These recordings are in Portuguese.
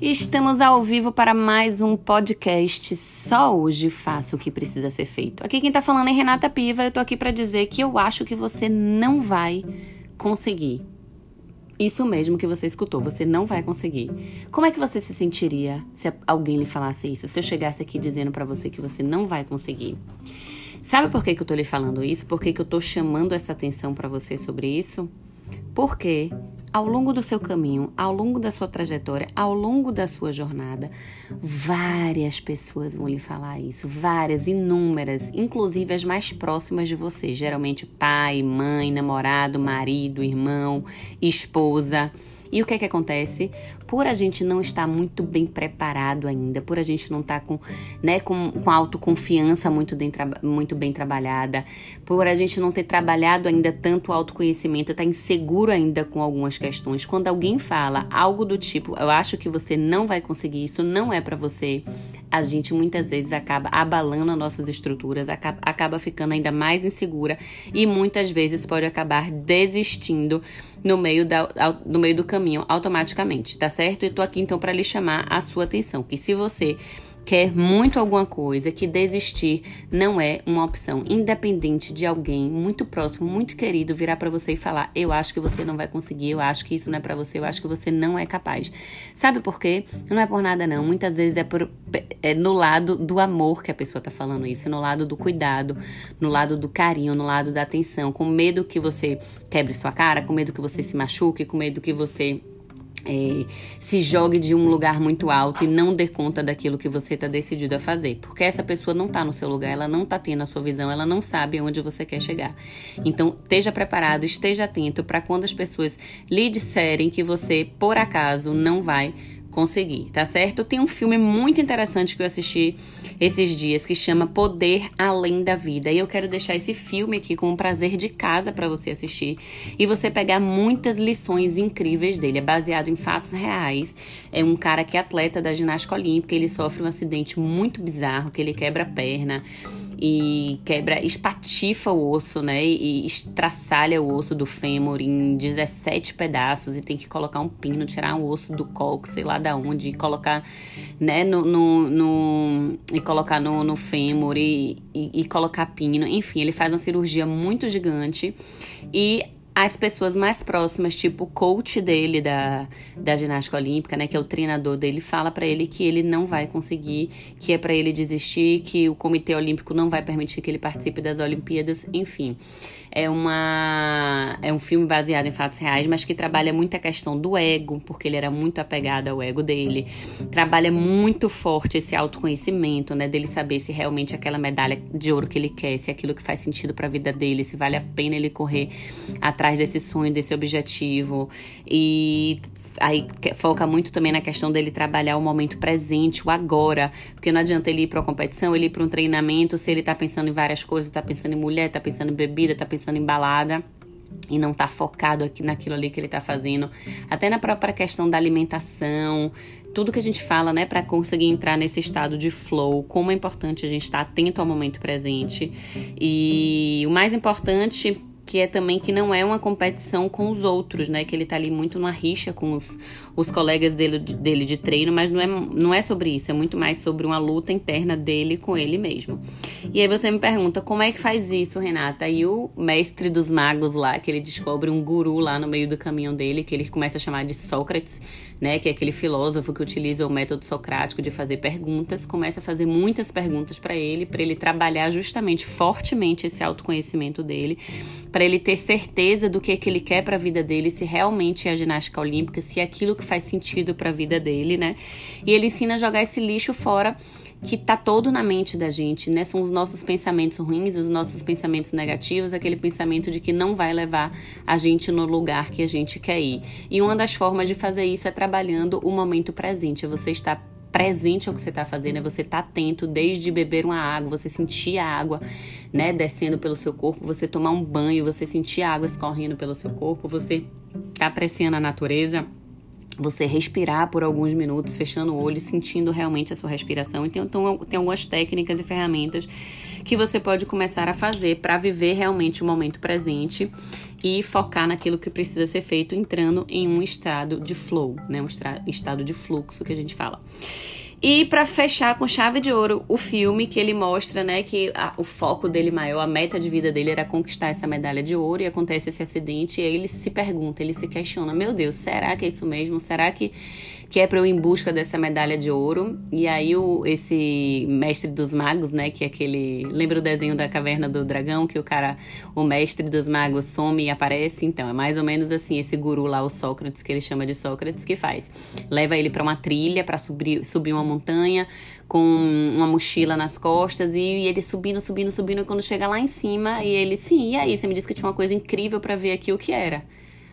Estamos ao vivo para mais um podcast. Só hoje faço o que precisa ser feito. Aqui quem tá falando é Renata Piva. Eu tô aqui para dizer que eu acho que você não vai conseguir. Isso mesmo que você escutou, você não vai conseguir. Como é que você se sentiria se alguém lhe falasse isso? Se eu chegasse aqui dizendo para você que você não vai conseguir? Sabe por que, que eu tô lhe falando isso? Por que, que eu tô chamando essa atenção para você sobre isso? Porque ao longo do seu caminho, ao longo da sua trajetória, ao longo da sua jornada, várias pessoas vão lhe falar isso, várias, inúmeras, inclusive as mais próximas de você, geralmente pai, mãe, namorado, marido, irmão, esposa. E o que é que acontece? Por a gente não estar muito bem preparado ainda, por a gente não estar com, né, com, com autoconfiança muito bem, muito bem trabalhada, por a gente não ter trabalhado ainda tanto autoconhecimento, estar tá inseguro ainda com algumas questões. Quando alguém fala algo do tipo, eu acho que você não vai conseguir, isso não é para você, a gente muitas vezes acaba abalando as nossas estruturas, acaba, acaba ficando ainda mais insegura e muitas vezes pode acabar desistindo no meio, da, no meio do caminho automaticamente, tá certo? E tô aqui então para lhe chamar a sua atenção, que se você quer muito alguma coisa, que desistir não é uma opção, independente de alguém muito próximo, muito querido virar para você e falar: "Eu acho que você não vai conseguir, eu acho que isso não é para você, eu acho que você não é capaz". Sabe por quê? Não é por nada não. Muitas vezes é, por, é no lado do amor que a pessoa tá falando isso, é no lado do cuidado, no lado do carinho, no lado da atenção, com medo que você quebre sua cara, com medo que você se machuque, com medo que você é, se jogue de um lugar muito alto e não dê conta daquilo que você está decidido a fazer. Porque essa pessoa não está no seu lugar, ela não está tendo a sua visão, ela não sabe onde você quer chegar. Então, esteja preparado, esteja atento para quando as pessoas lhe disserem que você, por acaso, não vai conseguir, tá certo? Tem um filme muito interessante que eu assisti esses dias que chama Poder Além da Vida. E eu quero deixar esse filme aqui com um prazer de casa para você assistir e você pegar muitas lições incríveis dele. É baseado em fatos reais. É um cara que é atleta da ginástica olímpica, ele sofre um acidente muito bizarro, que ele quebra a perna e quebra, espatifa o osso, né? E estraçalha o osso do fêmur em 17 pedaços e tem que colocar um pino, tirar o osso do coco, sei lá da onde, e colocar, né, no, no, no e colocar no, no fêmur e, e, e colocar pino. Enfim, ele faz uma cirurgia muito gigante e as pessoas mais próximas, tipo o coach dele da, da ginástica olímpica, né, que é o treinador dele, fala para ele que ele não vai conseguir, que é para ele desistir, que o Comitê Olímpico não vai permitir que ele participe das Olimpíadas, enfim. É uma é um filme baseado em fatos reais, mas que trabalha muito a questão do ego, porque ele era muito apegado ao ego dele. Trabalha muito forte esse autoconhecimento, né, dele saber se realmente aquela medalha de ouro que ele quer, se aquilo que faz sentido para a vida dele, se vale a pena ele correr atrás atrás desse sonho, desse objetivo. E aí foca muito também na questão dele trabalhar o momento presente, o agora. Porque não adianta ele ir para uma competição, ele ir para um treinamento, se ele tá pensando em várias coisas, tá pensando em mulher, tá pensando em bebida, tá pensando em balada e não tá focado aqui naquilo ali que ele tá fazendo, até na própria questão da alimentação, tudo que a gente fala, né, para conseguir entrar nesse estado de flow, como é importante a gente estar tá atento ao momento presente. E o mais importante que é também que não é uma competição com os outros, né? Que ele tá ali muito numa rixa com os, os colegas dele, dele de treino, mas não é, não é sobre isso, é muito mais sobre uma luta interna dele com ele mesmo. E aí você me pergunta, como é que faz isso, Renata? E o mestre dos magos lá, que ele descobre um guru lá no meio do caminho dele, que ele começa a chamar de Sócrates, né? Que é aquele filósofo que utiliza o método socrático de fazer perguntas, começa a fazer muitas perguntas para ele, para ele trabalhar justamente fortemente esse autoconhecimento dele para ele ter certeza do que, é que ele quer para a vida dele, se realmente é a ginástica olímpica, se é aquilo que faz sentido para a vida dele, né? E ele ensina a jogar esse lixo fora que tá todo na mente da gente, né? São os nossos pensamentos ruins, os nossos pensamentos negativos, aquele pensamento de que não vai levar a gente no lugar que a gente quer ir. E uma das formas de fazer isso é trabalhando o momento presente, é você estar presente ao que você está fazendo, é você estar tá atento desde beber uma água, você sentir a água, né, descendo pelo seu corpo, você tomar um banho, você sentir a água escorrendo pelo seu corpo, você tá apreciando a natureza, você respirar por alguns minutos, fechando o olho, sentindo realmente a sua respiração. Então, então tem algumas técnicas e ferramentas que você pode começar a fazer para viver realmente o momento presente e focar naquilo que precisa ser feito, entrando em um estado de flow, né? Um estado de fluxo que a gente fala. E para fechar com chave de ouro o filme que ele mostra, né, que a, o foco dele maior, a meta de vida dele era conquistar essa medalha de ouro e acontece esse acidente e aí ele se pergunta, ele se questiona, meu Deus, será que é isso mesmo? Será que que é para eu ir em busca dessa medalha de ouro. E aí o, esse mestre dos magos, né, que é aquele, lembra o desenho da caverna do dragão que o cara, o mestre dos magos some e aparece, então é mais ou menos assim esse guru lá, o Sócrates que ele chama de Sócrates que faz. Leva ele para uma trilha para subir, subir uma montanha com uma mochila nas costas e, e ele subindo, subindo, subindo, e quando chega lá em cima e ele, sim, e aí, você me disse que tinha uma coisa incrível para ver aqui o que era.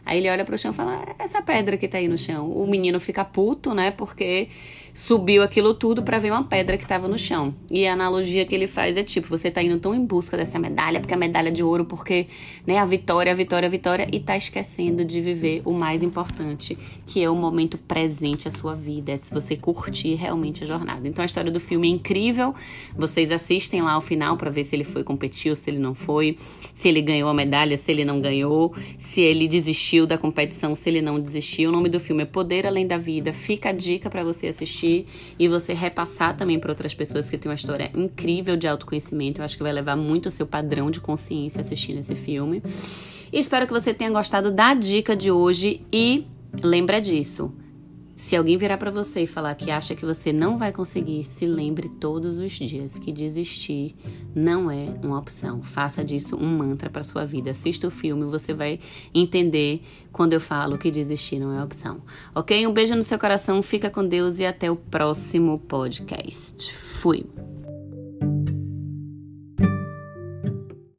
Aí ele olha pro chão e fala: ah, essa pedra que tá aí no chão. O menino fica puto, né? Porque subiu aquilo tudo para ver uma pedra que estava no chão. E a analogia que ele faz é tipo, você tá indo tão em busca dessa medalha, porque a medalha de ouro, porque, né, a vitória, a vitória, a vitória, e tá esquecendo de viver o mais importante, que é o momento presente a sua vida, é se você curtir realmente a jornada. Então a história do filme é incrível. Vocês assistem lá ao final para ver se ele foi competiu, se ele não foi, se ele ganhou a medalha, se ele não ganhou, se ele desistiu da competição, se ele não desistiu. O nome do filme é Poder Além da Vida. Fica a dica para você assistir e você repassar também para outras pessoas que têm uma história incrível de autoconhecimento. Eu acho que vai levar muito o seu padrão de consciência assistindo esse filme. E espero que você tenha gostado da dica de hoje e lembra disso. Se alguém virar para você e falar que acha que você não vai conseguir, se lembre todos os dias que desistir não é uma opção. Faça disso um mantra para sua vida. Assista o filme, você vai entender quando eu falo que desistir não é opção. OK? Um beijo no seu coração, fica com Deus e até o próximo podcast. Fui.